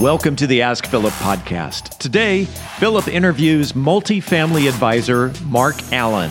Welcome to the Ask Philip podcast. Today, Philip interviews multifamily advisor Mark Allen.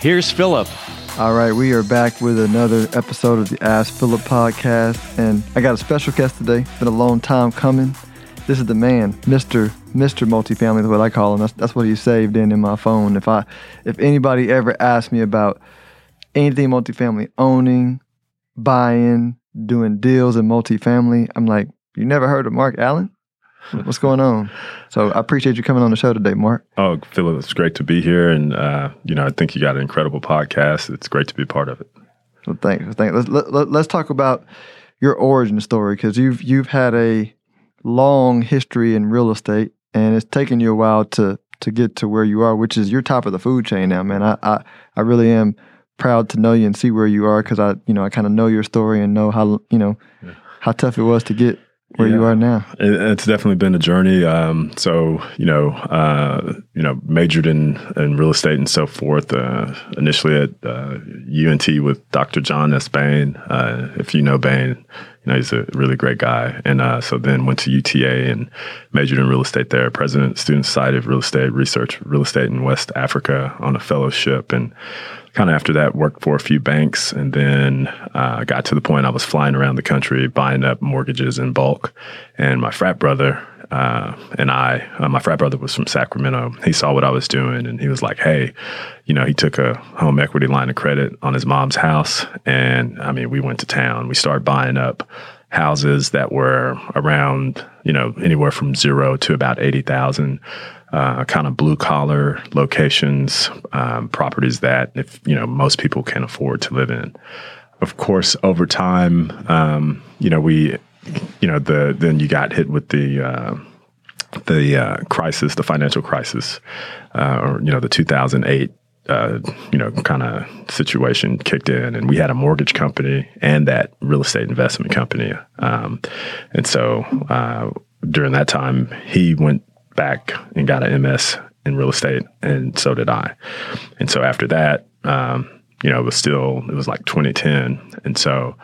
Here's Philip. All right, we are back with another episode of the Ask Philip podcast, and I got a special guest today. It's been a long time coming. This is the man, Mister Mister Multifamily, is what I call him. That's, that's what he saved in in my phone. If I, if anybody ever asked me about anything multifamily, owning, buying, doing deals in multifamily, I'm like, you never heard of Mark Allen? What's going on? So I appreciate you coming on the show today, Mark. Oh, Philip, it's great to be here, and uh, you know I think you got an incredible podcast. It's great to be part of it. Well, thanks. Thanks. Let's let, let, let's talk about your origin story because you've you've had a long history in real estate, and it's taken you a while to to get to where you are, which is you're top of the food chain now, man. I I, I really am proud to know you and see where you are because I you know I kind of know your story and know how you know yeah. how tough it was to get where yeah. you are now? It's definitely been a journey. Um, so you know, uh, you know, majored in in real estate and so forth. Uh, initially at uh, UNT with Dr. John S. Bain. Uh, if you know Bain, you know he's a really great guy. And uh, so then went to UTA and majored in real estate there. President Student Society of Real Estate Research, real estate in West Africa on a fellowship and kind of after that worked for a few banks and then uh, got to the point I was flying around the country buying up mortgages in bulk. And my frat brother uh, and I, uh, my frat brother was from Sacramento. He saw what I was doing and he was like, hey, you know, he took a home equity line of credit on his mom's house. And I mean, we went to town. We started buying up houses that were around, you know, anywhere from zero to about 80,000 uh, kind of blue collar locations, um, properties that if you know most people can afford to live in. Of course, over time, um, you know we, you know the then you got hit with the. Uh, the uh, crisis, the financial crisis, uh, or you know, the 2008 uh, you know, kind of situation kicked in, and we had a mortgage company and that real estate investment company. Um, and so uh, during that time, he went back and got an MS in real estate, and so did I. And so after that, um, you know, it was still it was like 2010, and so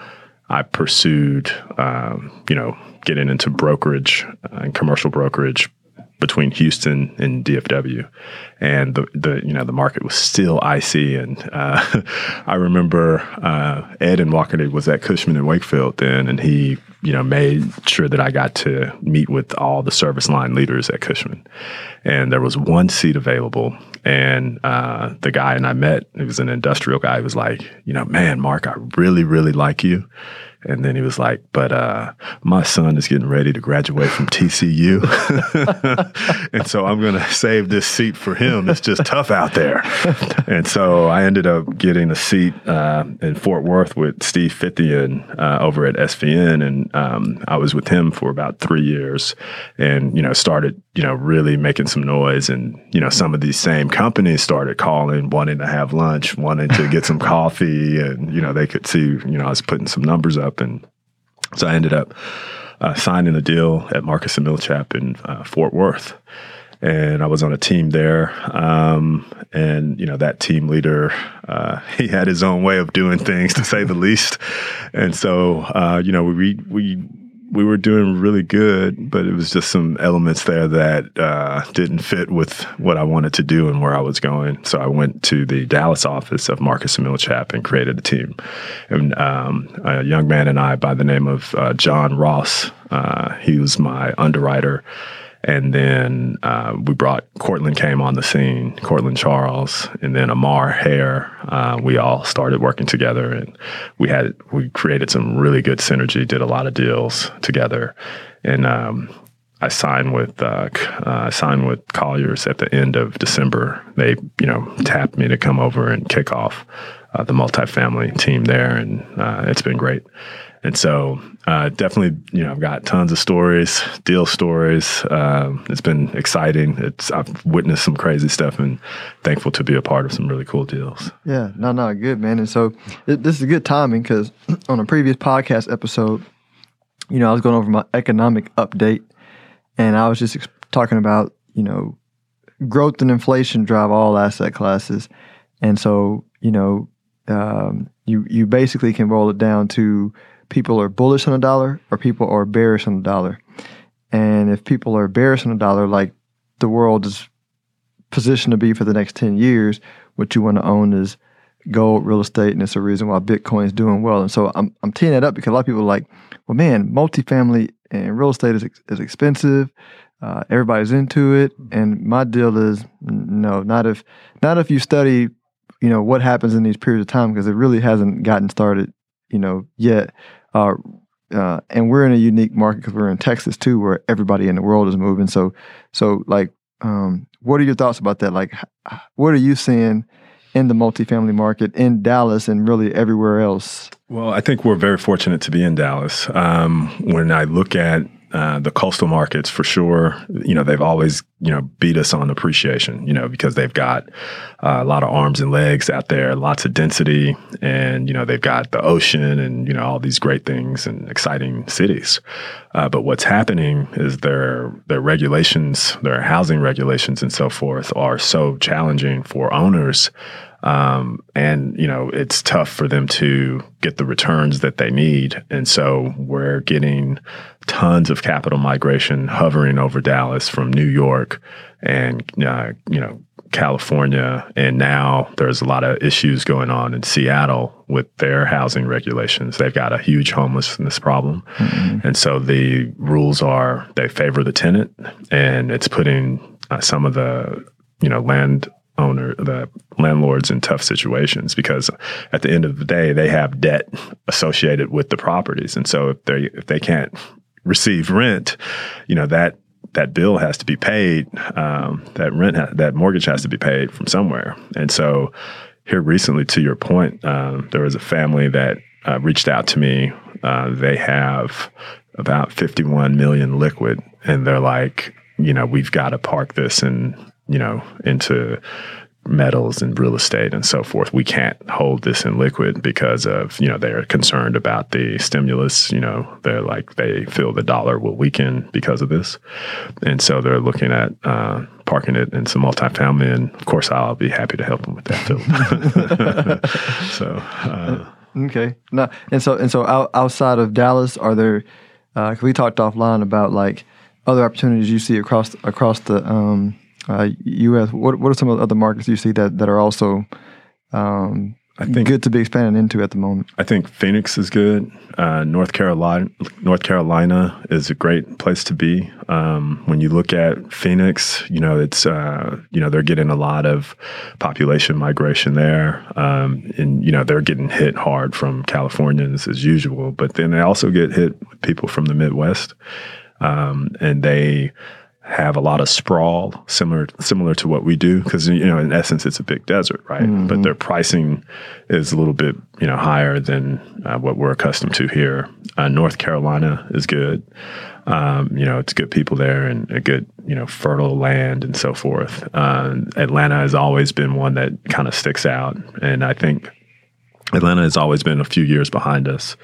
I pursued, um, you know, getting into brokerage uh, and commercial brokerage between Houston and DFW, and the the you know the market was still icy. And uh, I remember uh, Ed and Walker was at Cushman and Wakefield then, and he you know made sure that I got to meet with all the service line leaders at Cushman, and there was one seat available. And uh, the guy and I met, he was an industrial guy. He was like, you know, man, Mark, I really, really like you and then he was like, but uh, my son is getting ready to graduate from TCU. and so I'm going to save this seat for him. It's just tough out there. and so I ended up getting a seat uh, in Fort Worth with Steve Fithian uh, over at SVN. And um, I was with him for about three years and, you know, started, you know, really making some noise. And, you know, some of these same companies started calling, wanting to have lunch, wanting to get some coffee. And, you know, they could see, you know, I was putting some numbers up. And so I ended up uh, signing a deal at Marcus and Millichap in uh, Fort Worth. And I was on a team there. Um, and, you know, that team leader, uh, he had his own way of doing things, to say the least. And so, uh, you know, we, we, we were doing really good, but it was just some elements there that uh, didn't fit with what I wanted to do and where I was going. So I went to the Dallas office of Marcus and Millichap and created a team. And um, a young man and I, by the name of uh, John Ross, uh, he was my underwriter and then uh, we brought Cortland came on the scene, Cortland Charles, and then Amar Hare. Uh, we all started working together, and we had we created some really good synergy. Did a lot of deals together, and um, I signed with uh, uh, signed with Colliers at the end of December. They you know tapped me to come over and kick off uh, the multifamily team there, and uh, it's been great. And so, uh, definitely, you know, I've got tons of stories, deal stories. Um, it's been exciting. It's I've witnessed some crazy stuff, and thankful to be a part of some really cool deals. Yeah, no, no, good man. And so it, this is good timing because on a previous podcast episode, you know, I was going over my economic update, and I was just ex- talking about you know growth and inflation drive all asset classes, and so you know um, you you basically can roll it down to people are bullish on a dollar or people are bearish on the dollar, and if people are bearish on a dollar, like the world is positioned to be for the next ten years, what you want to own is gold, real estate, and it's a reason why Bitcoin's doing well. And so I'm I'm teeing that up because a lot of people are like, well, man, multifamily and real estate is is expensive. Uh, everybody's into it, and my deal is no, not if not if you study, you know, what happens in these periods of time because it really hasn't gotten started, you know, yet. Uh, uh, and we're in a unique market because we're in Texas too, where everybody in the world is moving. So, so like, um, what are your thoughts about that? Like, what are you seeing in the multifamily market in Dallas and really everywhere else? Well, I think we're very fortunate to be in Dallas. Um, when I look at uh, the coastal markets for sure. You know, they've always, you know, beat us on appreciation, you know, because they've got uh, a lot of arms and legs out there, lots of density, and, you know, they've got the ocean and, you know, all these great things and exciting cities. Uh, but what's happening is their, their regulations, their housing regulations and so forth are so challenging for owners um, and you know it's tough for them to get the returns that they need, and so we're getting tons of capital migration hovering over Dallas from New York and uh, you know California, and now there's a lot of issues going on in Seattle with their housing regulations. They've got a huge homelessness problem, mm-hmm. and so the rules are they favor the tenant, and it's putting uh, some of the you know land owner, the landlords in tough situations because at the end of the day, they have debt associated with the properties, and so if they if they can't receive rent, you know that that bill has to be paid. Um, that rent, ha- that mortgage has to be paid from somewhere, and so here recently, to your point, um, there was a family that uh, reached out to me. Uh, they have about 51 million liquid, and they're like, you know, we've got to park this and you know, into metals and real estate and so forth. We can't hold this in liquid because of, you know, they're concerned about the stimulus. You know, they're like, they feel the dollar will weaken because of this. And so they're looking at uh, parking it in some multifamily. And of course, I'll be happy to help them with that, Phil. so, uh, okay. No, and so, and so out, outside of Dallas, are there, uh, we talked offline about like other opportunities you see across, across the, um, U.S. What what are some of the other markets you see that that are also um, I think good to be expanded into at the moment. I think Phoenix is good. Uh, North Carolina, North Carolina is a great place to be. Um, when you look at Phoenix, you know it's uh, you know they're getting a lot of population migration there, um, and you know they're getting hit hard from Californians as usual. But then they also get hit with people from the Midwest, um, and they have a lot of sprawl, similar similar to what we do, because you know in essence it's a big desert, right? Mm-hmm. But their pricing is a little bit you know higher than uh, what we're accustomed to here. Uh, North Carolina is good. Um, you know, it's good people there and a good you know fertile land and so forth. Uh, Atlanta has always been one that kind of sticks out, and I think Atlanta has always been a few years behind us.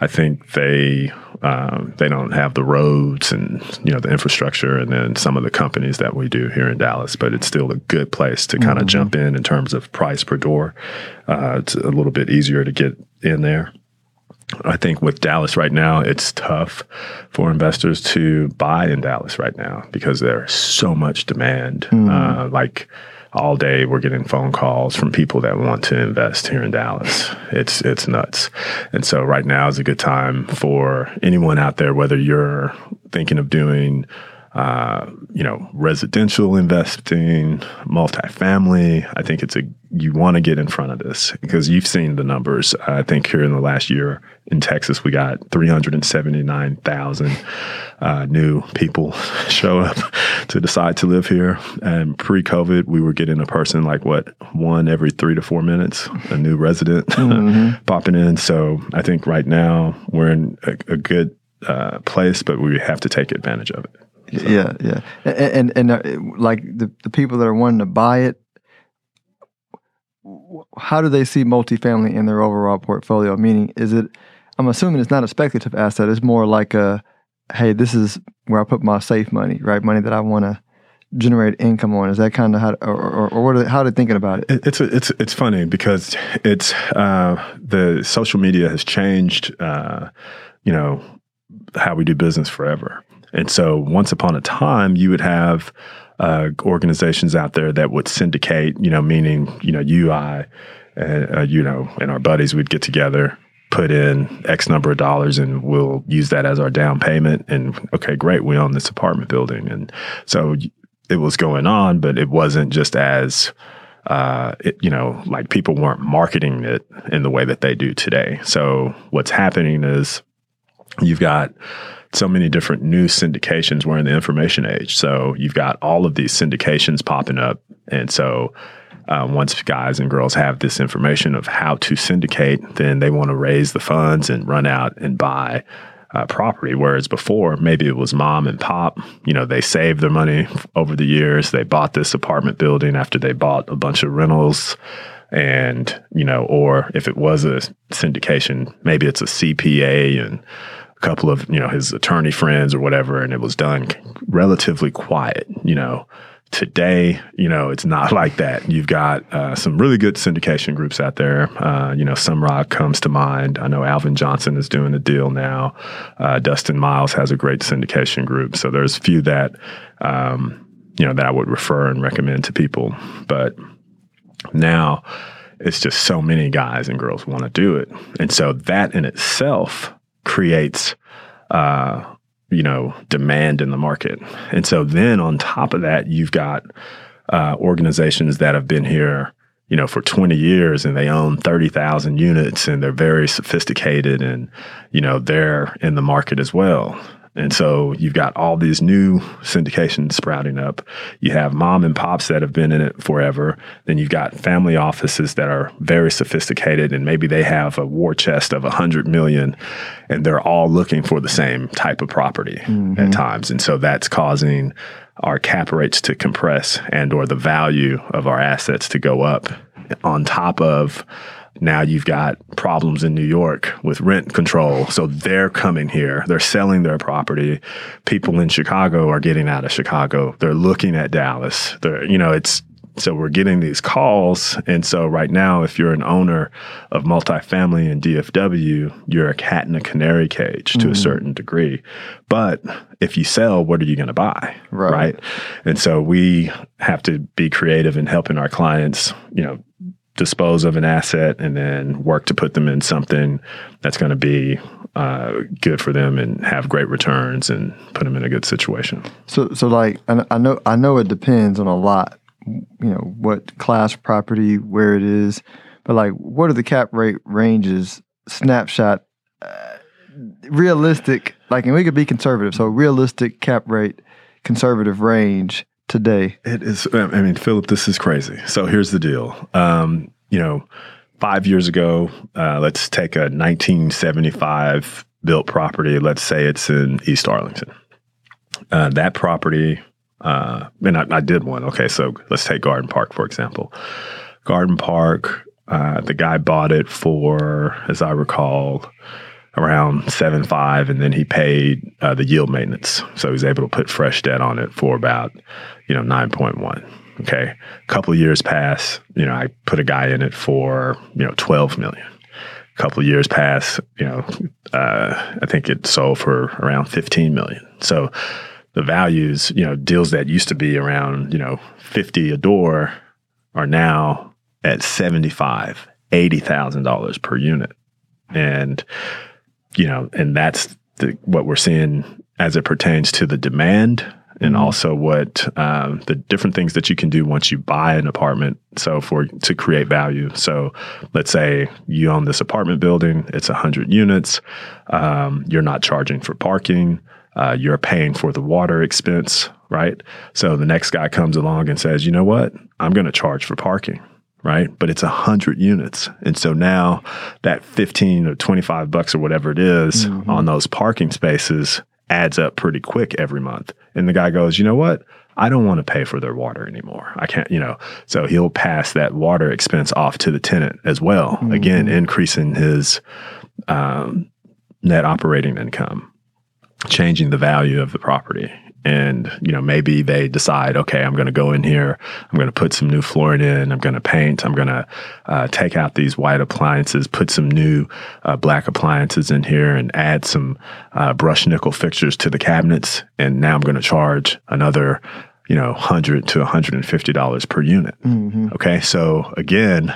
I think they um, they don't have the roads and you know the infrastructure, and then some of the companies that we do here in Dallas. But it's still a good place to kind of mm-hmm. jump in in terms of price per door. Uh, it's a little bit easier to get in there. I think with Dallas right now, it's tough for investors to buy in Dallas right now because there's so much demand. Mm. Uh, like all day we're getting phone calls from people that want to invest here in Dallas. It's it's nuts. And so right now is a good time for anyone out there, whether you're thinking of doing uh, you know, residential investing, multifamily. I think it's a you want to get in front of this because you've seen the numbers. I think here in the last year in Texas, we got 379,000 uh, new people show up to decide to live here. And pre-COVID, we were getting a person like what one every three to four minutes, a new resident mm-hmm. popping in. So I think right now we're in a, a good uh, place, but we have to take advantage of it. So. Yeah, yeah, and and, and uh, like the the people that are wanting to buy it, how do they see multifamily in their overall portfolio? Meaning, is it? I'm assuming it's not a speculative asset. It's more like a, hey, this is where I put my safe money, right? Money that I want to generate income on. Is that kind of how, or, or, or what? Are they, how are they thinking about it? It's it's it's funny because it's uh, the social media has changed. Uh, you know how we do business forever, and so once upon a time, you would have uh, organizations out there that would syndicate, you know, meaning, you know, you, I, uh, you know, and our buddies would get together, put in X number of dollars, and we'll use that as our down payment. And okay, great, we own this apartment building. And so it was going on, but it wasn't just as, uh, it, you know, like people weren't marketing it in the way that they do today. So what's happening is you've got so many different new syndications. We're in the information age. So you've got all of these syndications popping up. And so uh, once guys and girls have this information of how to syndicate, then they want to raise the funds and run out and buy uh, property. Whereas before, maybe it was mom and pop. You know, they saved their money over the years. They bought this apartment building after they bought a bunch of rentals. And, you know, or if it was a syndication, maybe it's a CPA and a couple of you know his attorney friends or whatever, and it was done relatively quiet. You know, today, you know, it's not like that. You've got uh, some really good syndication groups out there. Uh, you know, Sumrock comes to mind. I know Alvin Johnson is doing a deal now. Uh, Dustin Miles has a great syndication group. So there's a few that, um, you know, that I would refer and recommend to people. But now it's just so many guys and girls want to do it. And so that in itself creates uh, you know demand in the market. And so then on top of that you've got uh, organizations that have been here you know for 20 years and they own 30,000 units and they're very sophisticated and you know they're in the market as well and so you've got all these new syndications sprouting up. You have mom and pops that have been in it forever. Then you've got family offices that are very sophisticated and maybe they have a war chest of a hundred million and they're all looking for the same type of property mm-hmm. at times. And so that's causing our cap rates to compress and or the value of our assets to go up on top of now you've got problems in New York with rent control. So they're coming here. They're selling their property. People in Chicago are getting out of Chicago. They're looking at Dallas. They're, you know, it's so we're getting these calls. And so right now, if you're an owner of multifamily in DFW, you're a cat in a canary cage to mm-hmm. a certain degree. But if you sell, what are you going to buy? Right. right. And so we have to be creative in helping our clients, you know, dispose of an asset and then work to put them in something that's going to be uh, good for them and have great returns and put them in a good situation. So, so like I know I know it depends on a lot, you know, what class property, where it is, but like what are the cap rate ranges? Snapshot, uh, realistic, like, and we could be conservative. So realistic cap rate, conservative range today? It is. I mean, Philip, this is crazy. So here's the deal. Um, you know, five years ago, uh, let's take a 1975 built property. Let's say it's in East Arlington. Uh, that property, uh, and I, I, did one. Okay, so let's take Garden Park for example. Garden Park, uh, the guy bought it for, as I recall, around seven five, and then he paid uh, the yield maintenance, so he was able to put fresh debt on it for about you know nine point one. Okay, a couple of years pass. You know, I put a guy in it for you know twelve million. A couple of years pass. You know, uh, I think it sold for around fifteen million. So the values, you know, deals that used to be around you know fifty a door are now at seventy five, eighty thousand dollars per unit, and you know, and that's the, what we're seeing as it pertains to the demand and mm-hmm. also what um, the different things that you can do once you buy an apartment. So for to create value. So let's say you own this apartment building, it's hundred units. Um, you're not charging for parking. uh, you're paying for the water expense, right? So the next guy comes along and says, you know what? I'm going to charge for parking right? But it's a hundred units. And so now that 15 or 25 bucks or whatever it is Mhm. on those parking spaces adds up pretty quick every month. And the guy goes, you know what? I don't want to pay for their water anymore. I can't, you know. So he'll pass that water expense off to the tenant as well. Again, increasing his um, net operating income, changing the value of the property. And, you know, maybe they decide, okay, I'm going to go in here, I'm going to put some new flooring in, I'm going to paint, I'm going to uh, take out these white appliances, put some new uh, black appliances in here, and add some uh, brush nickel fixtures to the cabinets. And now I'm going to charge another, you know, 100 to $150 per unit. hmm Okay. So again,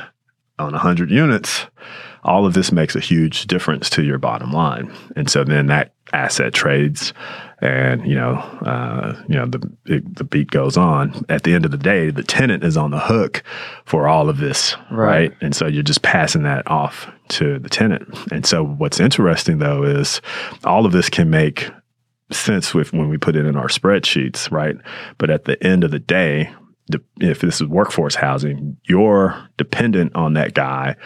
on 100 units, all of this makes a huge difference to your bottom line. And so then that asset trades and, you know, uh, you know, the, it, the beat goes on. At the end of the day, the tenant is on the hook for all of this. Right. right? And so you're just passing that off to the tenant. And so what's interesting though is all of this can make sense with when we put it in our spreadsheets, right? But at the end of the day, if this is workforce housing, you're dependent on that guy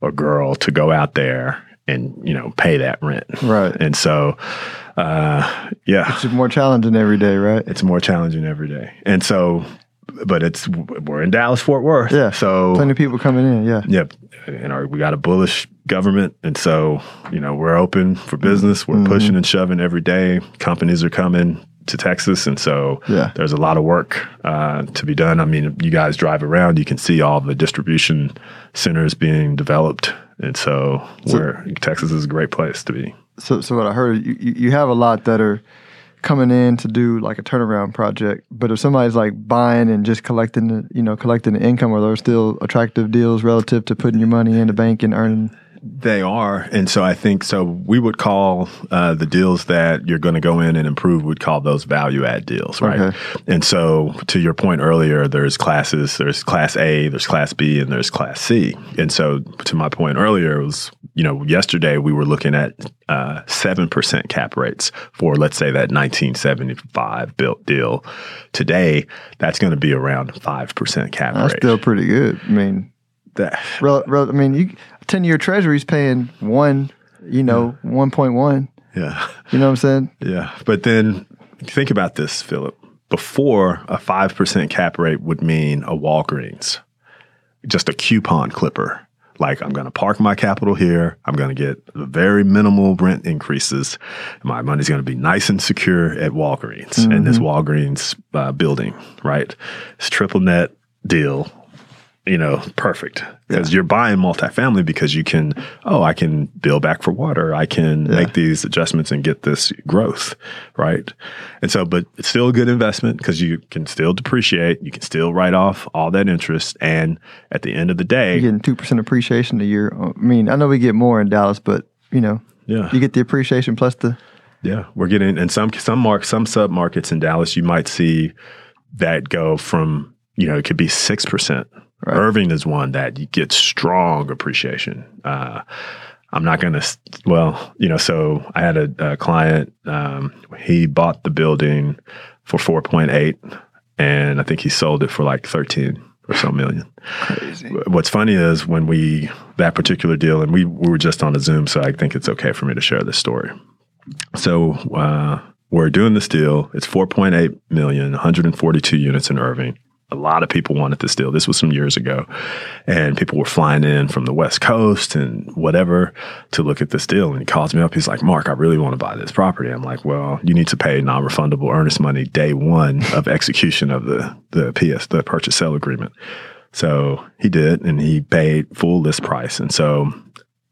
or girl to go out there and you know pay that rent. Right. And so, uh, yeah, It's more challenging every day, right? it's more challenging every day. And so, but it's we're in Dallas Fort Worth, Yeah. So Plenty of people coming in. Yeah. Yep. And our, we got a bullish government. And so, you know, we're open for business. We're Mhm. pushing and shoving every day. Companies are coming to Texas. And so Yeah. there's a lot of work uh, to be done. I mean, you guys drive around, you can see all the distribution centers being developed. And so, So- we're, Texas is a great place to be. So, so what I heard, you, you you have a lot that are coming in to do like a turnaround project. But if somebody's like buying and just collecting, the, you know, collecting the income, are those still attractive deals relative to putting your money in the bank and earning? They are, and so I think so. We would call uh, the deals that you're going to go in and improve. We'd call those value add deals, right? Okay. And so, to your point earlier, there's classes. There's Class A, there's Class B, and there's Class C. And so, to my point earlier, it was you know yesterday we were looking at uh, seven percent cap rates for let's say that 1975 built deal. Today, that's going to be around five percent cap That's rate. still pretty good. I mean, That- I mean, you ten year Treasury's paying one, you know, one point one. yeah. You know what I'm saying? Yeah. But then think about this, Philip. Before, a 5% cap rate would mean a Walgreens, just a coupon clipper. Like, I'm going to park my capital here. I'm going to get very minimal rent increases. My money's going to be nice and secure at Walgreens in this Walgreens uh, building, right? It's triple net deal you know, perfect because you're buying multifamily because you can, oh, I can bill back for water. I can Yeah. make these adjustments and get this growth, right? And so, but it's still a good investment because you can still depreciate, you can still write off all that interest, and at the end of the day, You're getting two percent appreciation a year. I mean, I know we get more in Dallas, but you know, yeah, you get the appreciation plus the Yeah, we're getting in some some mark some sub markets in Dallas. You might see that go from you know it could be six percent. Right. Irving is one that you get strong appreciation. Uh, I'm not going to. Well, you know, so I had a, a client. Um, he bought the building for 4.8, and I think he sold it for like 13 or so million. crazy. What's funny is when we that particular deal, and we, we were just on a Zoom, so I think it's okay for me to share this story. So uh, we're doing this deal. It's 4.8 million, 142 units in Irving. A lot of people wanted this deal. This was some years ago, and people were flying in from the West Coast and whatever to look at this deal. And he calls me up. He's like, "Mark, I really want to buy this property." I'm like, "Well, you need to pay non-refundable earnest money day one of execution of the the PS the purchase sale agreement." So he did, and he paid full list price. And so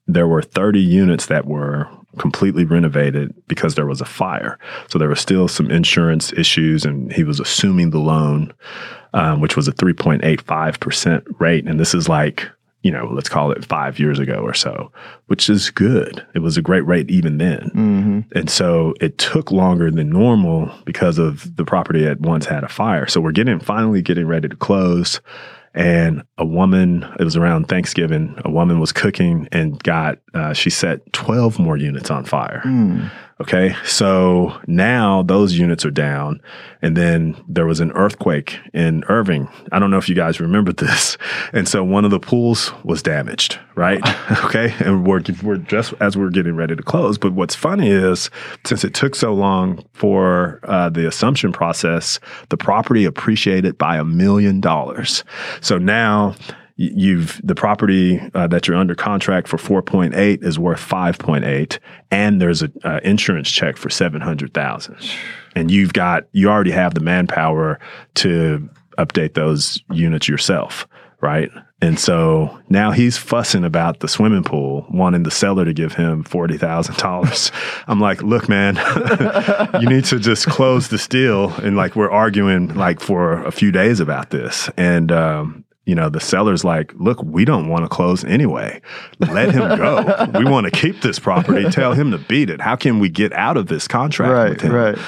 there were 30 units that were completely renovated because there was a fire. So there was still some insurance issues, and he was assuming the loan, um, which was a 3.85% rate. And this is like, you know, let's call it five years ago or so, which is good. It was a great rate even then. hmm And so it took longer than normal because of the property had once had a fire. So we're getting finally getting ready to close. And a woman, it was around Thanksgiving, a woman was cooking and got, uh, she set 12 more units on fire. Mm. Okay. So now those units are down. And then there was an earthquake in Irving. I don't know if you guys remember this. And so one of the pools was damaged, right? okay. And we're, we're just as we're getting ready to close. But what's funny is since it took so long for uh, the assumption process, the property appreciated by a million dollars. So now, you've the property uh, that you're under contract for 4.8 is worth 5.8 and there's an insurance check for 700,000 and you've got you already have the manpower to update those units yourself right and so now he's fussing about the swimming pool, wanting the seller to give him forty thousand dollars. I'm like, look, man, you need to just close this deal. And like we're arguing like for a few days about this, and um, you know, the seller's like, look, we don't want to close anyway. Let him go. we want to keep this property. Tell him to beat it. How can we get out of this contract right, with him? Right.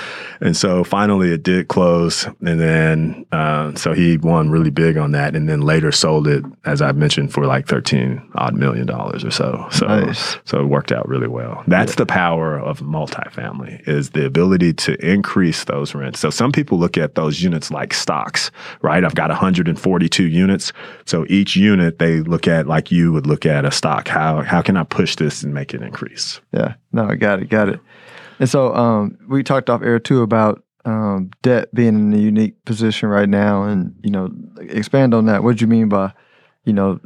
And so finally it did close. And then, uh, so he won really big on that. And then later sold it, as I mentioned, for like 13 odd million dollars or so. So, nice. so it worked out really well. That's yeah. the power of multifamily is the ability to increase those rents. So some people look at those units like stocks, right? I've got 142 units. So each unit they look at like you would look at a stock. How, how can I push this and make it increase? Yeah. No, I got it. Got it. And so um, we talked off air too about um, debt being in a unique position right now, and you know, expand on that. What do you mean by, you know,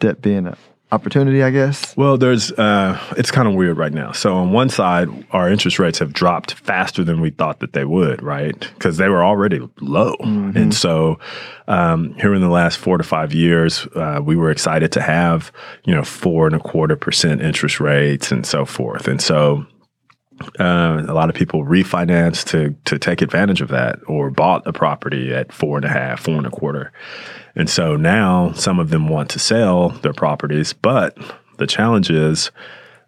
debt being an opportunity? I guess. Well, there's uh, it's kind of weird right now. So on one side, our interest rates have dropped faster than we thought that they would, right? Because they were already low, mm-hmm. and so um, here in the last four to five years, uh, we were excited to have you know four and a quarter percent interest rates and so forth, and so uh, a lot of people refinanced to to take advantage of that or bought a property at four and a half, four and a quarter. And so now some of them want to sell their properties, but the challenge is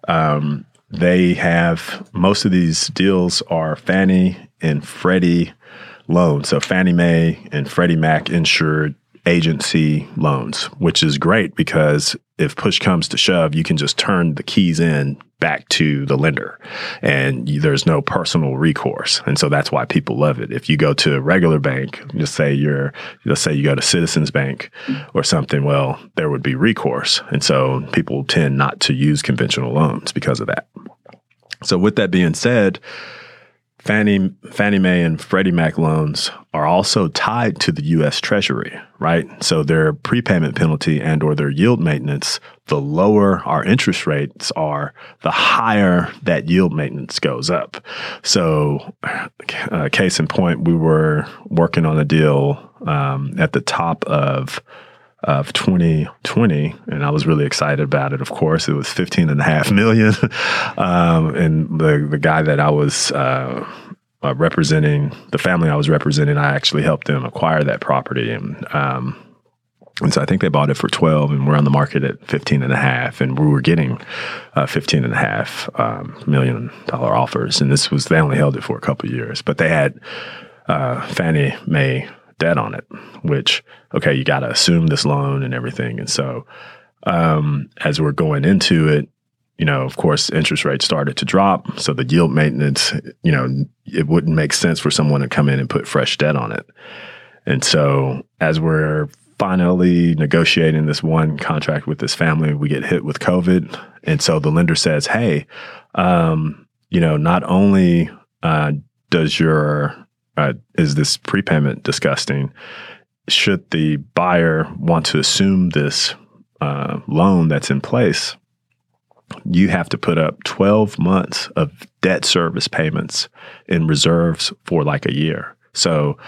um, they have most of these deals are Fannie and Freddie loans. So Fannie Mae and Freddie Mac insured agency loans, which is great because if push comes to shove, you can just turn the keys in back to the lender and there's no personal recourse. And so that's why people love it. If you go to a regular bank, just say you're, let's say you go to Citizens Bank or something, well, there would be recourse. And so people tend not to use conventional loans because of that. So with that being said, Fannie, Fannie Mae and Freddie Mac loans are also tied to the U.S. Treasury, right? So their prepayment penalty and or their yield maintenance, the lower our interest rates are, the higher that yield maintenance goes up. So, uh, case in point, we were working on a deal um, at the top of of 2020 and i was really excited about it of course it was 15 and a half million um, and the, the guy that i was uh, uh, representing the family i was representing i actually helped them acquire that property and um, and so I think they bought it for 12 and we're on the market at 15 and a half and we were getting uh, 15 and a half um, million dollar offers. And this was, they only held it for a couple years, but they had uh, Fannie Mae debt on it, which, okay, you got to assume this loan and everything. And so, um, as we're going into it, you know, of course, interest rates started to drop. So the yield maintenance, you know, it wouldn't make sense for someone to come in and put fresh debt on it. And so as we're finally negotiating this one contract with this family, we get hit with COVID. And so the lender says, hey, um, you know, not only uh, does your uh, is this prepayment disgusting? Should the buyer want to assume this uh, loan that's in place, you have to put up 12 months of debt service payments in reserves for like a year. So,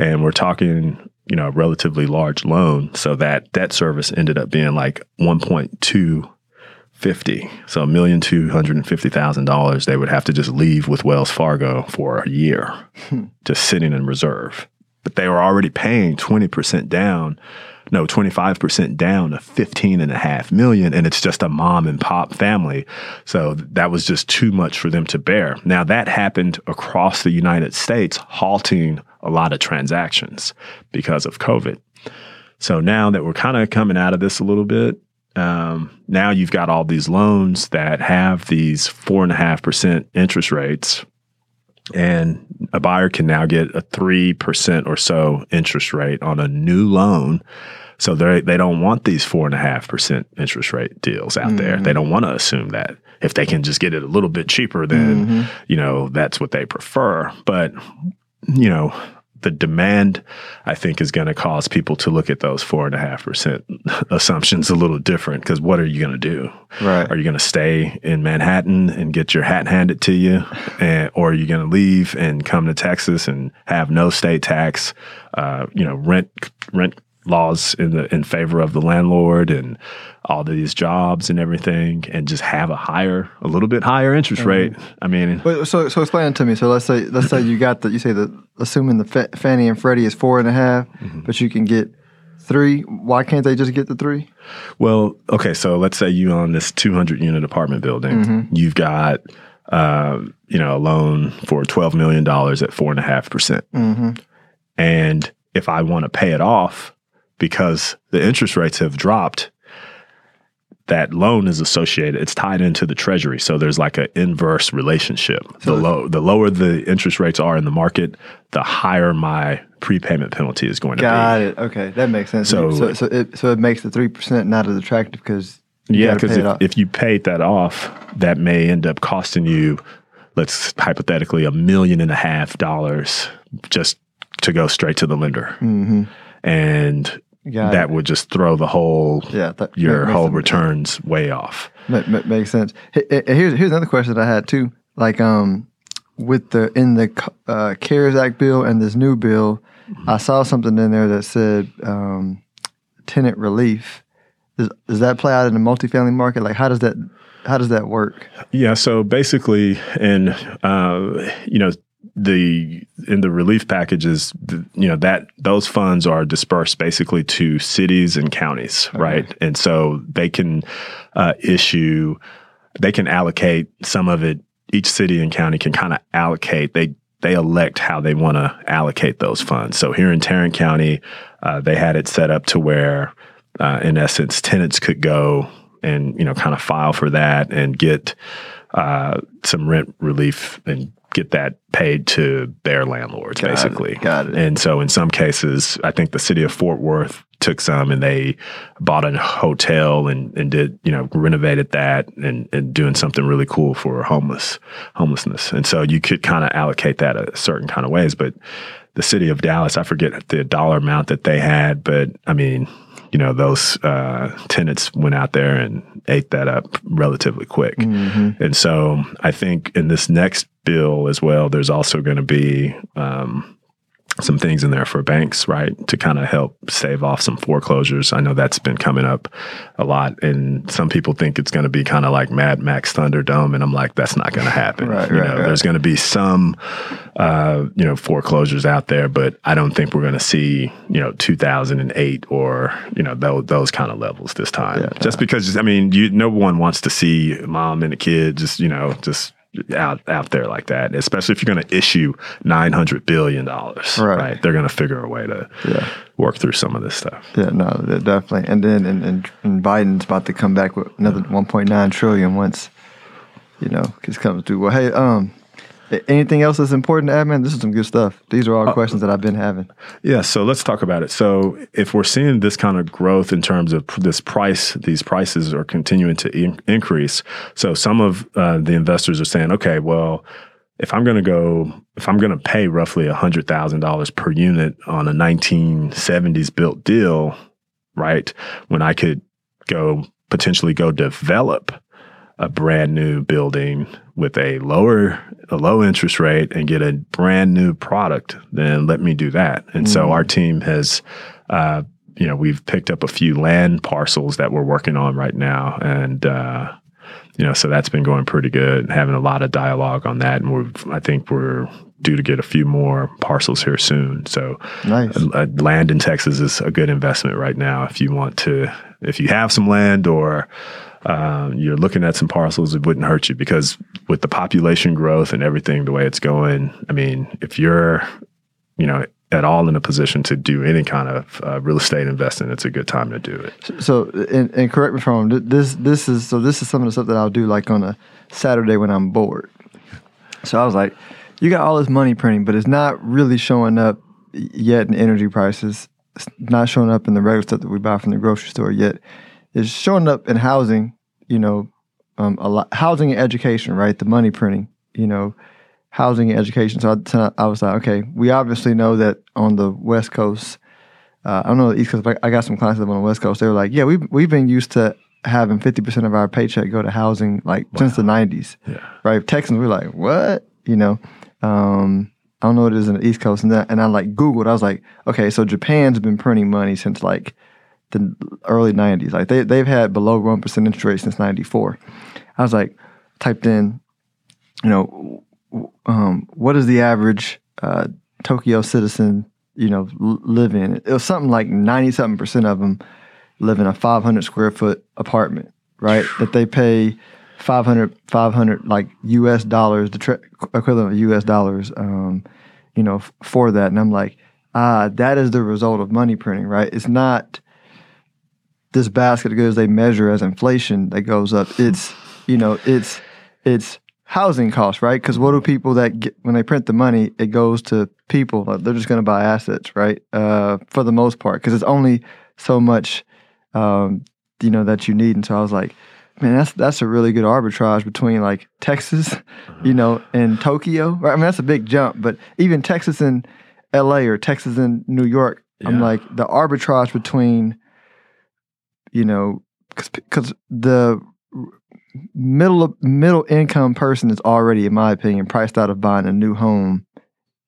and we're talking, you know, a relatively large loan. So that debt service ended up being like 1.2 fifty. So a million two hundred and fifty thousand dollars they would have to just leave with Wells Fargo for a year, hmm. just sitting in reserve. But they were already paying twenty percent down, no, twenty five percent down to fifteen and a half million, and it's just a mom and pop family. So that was just too much for them to bear. Now that happened across the United States, halting a lot of transactions because of COVID. So now that we're kind of coming out of this a little bit, um, now you've got all these loans that have these four and a half percent interest rates, and a buyer can now get a three percent or so interest rate on a new loan. So they they don't want these four and a half percent interest rate deals out there. They don't want to assume that if they can just get it a little bit cheaper, then you know that's what they prefer. But you know the demand, I think, is going to cause people to look at those four and a half percent assumptions a little different. Because what are you going to do? Right. Are you going to stay in Manhattan and get your hat handed to you, and, or are you going to leave and come to Texas and have no state tax? Uh, you know, rent rent laws in the in favor of the landlord and all these jobs and everything and just have a higher a little bit higher interest rate i mean But so so explain it to me. So let's say let's say you got the you say that assuming the Fa- Fannie and Freddie is four and a half, Mm-hmm. but you can get three. Why can't they just get the three? Well, okay, so let's say you own this 200 unit apartment building. You've got, um, you know, a loan for 12 million dollars at four and a half percent. And if I want to pay it off because the interest rates have dropped, that loan is associated. It's tied into the treasury, so there's like an inverse relationship. the low, the lower the interest rates are in the market, the higher my prepayment penalty is going to be. Got it. Okay, that makes sense. So- So so, it so it makes the three percent not as attractive because Yeah, because if, if you paid that off, that may end up costing you, let's hypothetically, a million and a half dollars just to go straight to the lender. Mm-hmm. And Got that it. would just throw the whole, Yeah, your makes whole returns way off. Ma- ma- makes sense. Here's here's another question that I had too. Like um, with the in the uh, CARES Act bill and this new bill, I saw something in there that said um, tenant relief. Does, does that play out in the multifamily market? Like how does that how does that work? Yeah. So basically, and uh, you know, the in the relief packages, you know that those funds are dispersed basically to cities and counties, right? And so they can uh, issue, they can allocate some of it. Each city and county can kind of allocate. They they elect how they want to allocate those funds. So here in Tarrant County, uh, they had it set up to where, uh, in essence, tenants could go and you know kind of file for that and get uh, some rent relief and get that paid to their landlords, Got it, basically. got it. And so in some cases, I think the city of Fort Worth took some and they bought a hotel and, and did, you know, renovated that and, and doing something really cool for homeless homelessness. And so you could kind of allocate that a certain kind of ways. But the city of Dallas, I forget the dollar amount that they had, but I mean, you know, those uh, tenants went out there and ate that up relatively quick. And so I think in this next bill as well, there's also going to be um, some things in there for banks, right, to kind of help save off some foreclosures. I know that's been coming up a lot, and some people think it's going to be kind of like Mad Max Thunderdome, and I'm like, that's not going to happen. Right, you right, know, right. There's going to be some, uh, you know, foreclosures out there, but I don't think we're going to see, you know, 2008 or you know those those kind of levels this time. just because, I mean, you no one wants to see mom and a kid just, you know, just out out there like that, especially if you're going to issue nine hundred billion dollars. Right. They're going to figure a way to Yeah. work through some of this stuff. Yeah, no, definitely. And then and, and, and Biden's about to come back with another 1.9 trillion once, you know, this comes through. Well, hey, um, anything else that's important admin? This is some good stuff. These are all questions that I've been having. Yeah, so let's talk about it. So, if we're seeing this kind of growth in terms of this price, these prices are continuing to in- increase. So, some of uh, the investors are saying, okay, well, if I'm going to go, if I'm going to pay roughly $100,000 per unit on a 1970s built deal, right, when I could go potentially go develop a brand new building with a lower a low interest rate and get a brand new product, then let me do that. And so our team has uh, you know, we've picked up a few land parcels that we're working on right now and uh you know, so that's been going pretty good. Having a lot of dialogue on that, and we're I think we're due to get a few more parcels here soon. So, Nice. uh, land in Texas is a good investment right now. If you want to, if you have some land or uh, you're looking at some parcels, it wouldn't hurt you because with the population growth and everything the way it's going, I mean, if you're, you know, at all in a position to do any kind of uh, real estate investing, it's a good time to do it. So, and, and correct me if I'm wrong. This this is so this is some of the stuff that I'll do like on a Saturday when I'm bored. So I was like, you got all this money printing, but it's not really showing up yet in energy prices. It's not showing up in the regular stuff that we buy from the grocery store yet. It's showing up in housing. You know, um, a lot housing and education, right? The money printing. You know, housing and education. So I, I was like, okay, we obviously know that on the West Coast, uh, I don't know the East Coast, but I got some clients that live on the West Coast. They were like, yeah, we've, we've been used to having 50% of our paycheck go to housing like wow. since the 90s. Yeah. Right? Texans, we're like, what? You know, um, I don't know what it is in the East Coast. And, that, and I like Googled, I was like, okay, so Japan's been printing money since like the early 90s. Like they, they've had below 1% interest rate since 94. I was like, typed in, you know, um, what does the average uh, Tokyo citizen, you know, l- live in? It was something like ninety-seven percent of them live in a 500 square foot apartment, right? that they pay 500, 500 like U.S. dollars, the tra- equivalent of U.S. dollars, um, you know, f- for that. And I'm like, ah, that is the result of money printing, right? It's not this basket of goods they measure as inflation that goes up. It's, you know, it's, it's housing costs, right? Because what do people that get when they print the money, it goes to people. Like they're just going to buy assets, right? Uh, for the most part, because it's only so much, um, you know, that you need. And so I was like, man, that's that's a really good arbitrage between like Texas, you know, and Tokyo. Right? I mean, that's a big jump, but even Texas and L.A. or Texas and New York, yeah. I'm like the arbitrage between, you know, because the middle middle income person is already, in my opinion, priced out of buying a new home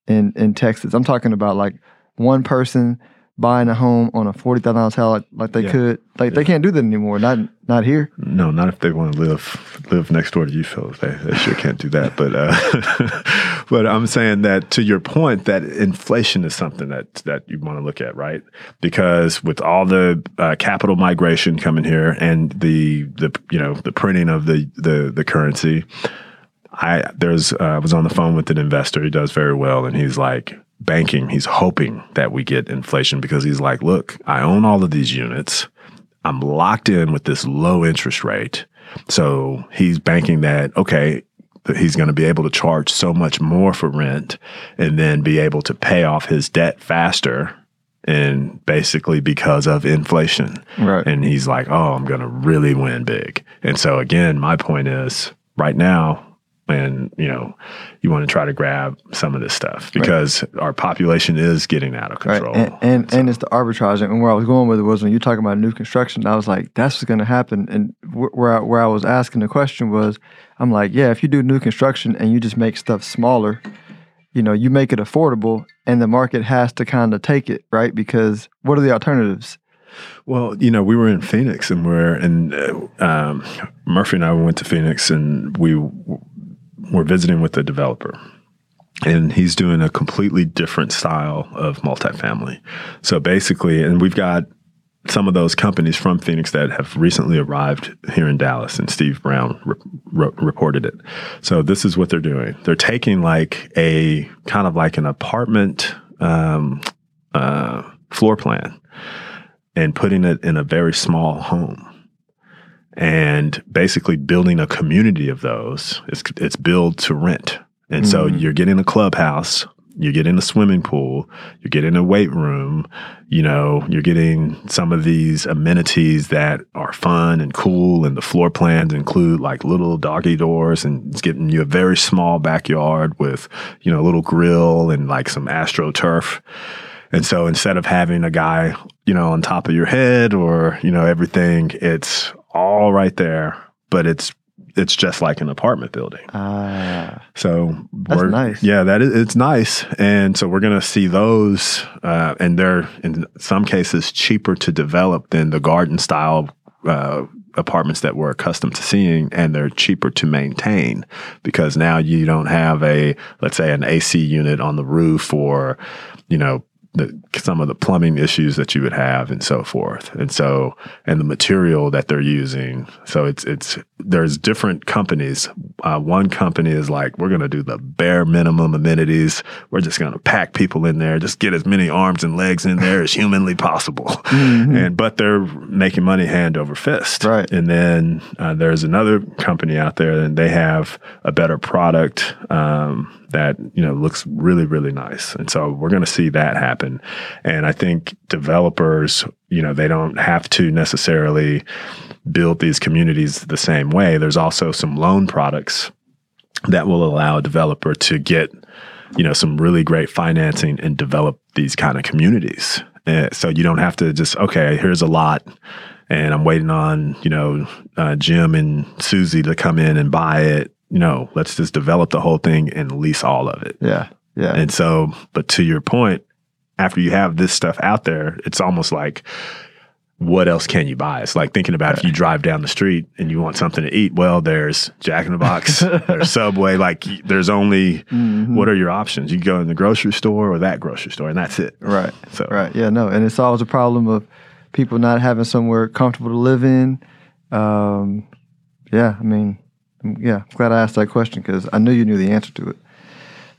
in in Texas. I'm talking about like one person buying a home on a forty thousand dollars house like, they yeah. could. Like yeah. they can't do that anymore. Not not here. No, not if they want to live live next door to you, Phil. They, they sure can't do that. But uh, but I'm saying that to your point, that inflation is something that that you want to look at, right? Because with all the uh, capital migration coming here and the the you know the printing of the the the currency. I there's uh, I was on the phone with an investor. He does very well, and he's like, banking, he's hoping that we get inflation because he's like, look, I own all of these units. I'm locked in with this low interest rate. So he's banking that, okay, he's going to be able to charge so much more for rent and then be able to pay off his debt faster and basically because of inflation. Right. And he's like, oh, I'm going to really win big. And so again, my point is right now, and you know you want to try to grab some of this stuff because right. our population is getting out of control. Right. And and, so. and, it's the arbitrage. And where I was going with it was when you talk about new construction, I was like, that's what's going to happen. And where I, where I was asking the question was, I'm like, yeah, if you do new construction and you just make stuff smaller, you know, you make it affordable, and the market has to kind of take it, right? Because what are the alternatives? Well, you know, we were in Phoenix, and we're and uh, um, Murphy and I went to Phoenix, and we we're visiting with the developer and he's doing a completely different style of multifamily. So basically, and we've got some of those companies from Phoenix that have recently arrived here in Dallas, and Steve Brown re- re- reported it. So this is what they're doing. They're taking like a kind of like an apartment um, uh, floor plan and putting it in a very small home and basically building a community of those. It's, it's build to rent. And mm-hmm. so you're getting a clubhouse, you're getting a swimming pool, you're getting a weight room, you know, you're getting some of these amenities that are fun and cool. And the floor plans include like little doggy doors and it's getting you a very small backyard with, you know, a little grill and like some astroturf. And so instead of having a guy, you know, on top of your head or, you know, everything, it's all right there, but it's it's just like an apartment building. Ah, so that's nice. Yeah, that is it's nice, and so we're going to see those, uh, and they're in some cases cheaper to develop than the garden style uh, apartments that we're accustomed to seeing, and they're cheaper to maintain because now you don't have a let's say an AC unit on the roof or you know the, some of the plumbing issues that you would have and so forth. And so, and the material that they're using. So it's, it's, there's different companies. Uh, one company is like, we're going to do the bare minimum amenities. We're just going to pack people in there, just get as many arms and legs in there as humanly possible. Mm-hmm. And, but they're making money hand over fist. Right. And then uh, there's another company out there and they have a better product. Um, that you know looks really really nice. And so we're going to see that happen. And i think developers you know they don't have to necessarily build these communities the same way. There's also some loan products that will allow a developer to get you know some really great financing and develop these kind of communities. And so you don't have to just okay here's a lot and i'm waiting on you know uh, jim and susie to come in and buy it no, let's just develop the whole thing and lease all of it. Yeah. Yeah. And so, but to your point, after you have this stuff out there, it's almost like, what else can you buy? It's like thinking about if you drive down the street and you want something to eat. Well, there's Jack in the Box, there's Subway. Like, there's only mm-hmm. what are your options? You go in the grocery store or that grocery store, and that's it. Right. So right. Yeah. No. And it solves a problem of people not having somewhere comfortable to live in. Um, yeah. I mean, yeah, I'm glad I asked that question because I knew you knew the answer to it.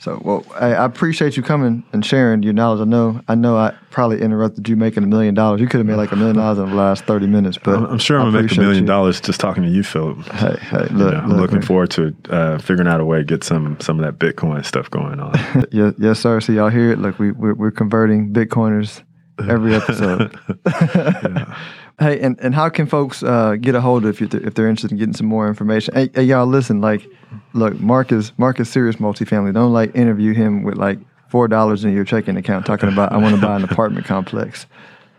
So, well, I, I, appreciate you coming and sharing your knowledge. I know, I know, I probably interrupted you making a million dollars. You could have made like a million dollars in the last thirty minutes, but I'm, I'm sure I'm gonna make a million dollars just talking to you, Philip. Hey, hey, look, I'm looking man. forward to uh, figuring out a way to get some some of that Bitcoin stuff going on. yes, yes, sir. So y'all hear it? Look, we we're, we're converting Bitcoiners every episode. yeah. Hey, and, and how can folks uh, get a hold of you if they're interested in getting some more information? Hey, hey, y'all, listen. Like, look, Mark is Mark is serious multifamily. Don't like interview him with like four dollars in your checking account talking about I want to buy an apartment complex.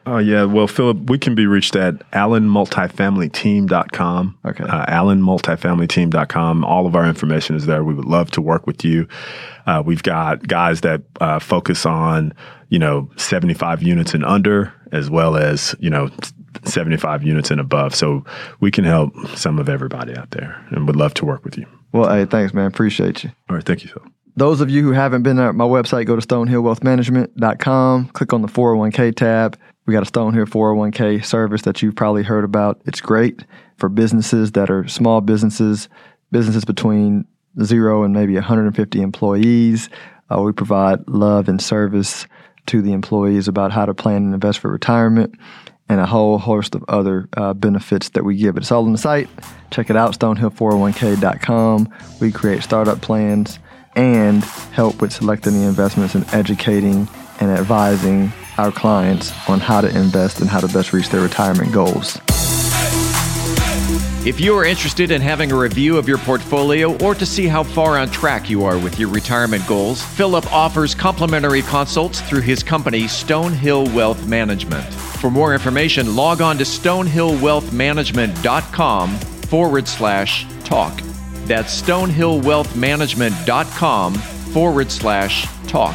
Oh yeah, well, Philip, we can be reached at allenmultifamilyteam.com. Okay. Uh, allenmultifamilyteam.com. All of our information is there. We would love to work with you. Uh, we've got guys that uh, focus on, you know, 75 units and under, as well as, you know, 75 units and above. So we can help some of everybody out there and would love to work with you. Well, hey, thanks, man. Appreciate you. All right. Thank you, Phil. Those of you who haven't been at my website, go to stonehillwealthmanagement.com, click on the 401k tab. We got a Stonehill 401k service that you've probably heard about. It's great for businesses that are small businesses, businesses between zero and maybe 150 employees. Uh, we provide love and service to the employees about how to plan and invest for retirement and a whole host of other uh, benefits that we give. It's all on the site. Check it out, stonehill401k.com. We create startup plans and help with selecting the investments and educating and advising our clients on how to invest and how to best reach their retirement goals. If you are interested in having a review of your portfolio or to see how far on track you are with your retirement goals, Philip offers complimentary consults through his company, Stonehill Wealth Management. For more information, log on to stonehillwealthmanagement.com forward slash talk. That's stonehillwealthmanagement.com forward slash talk.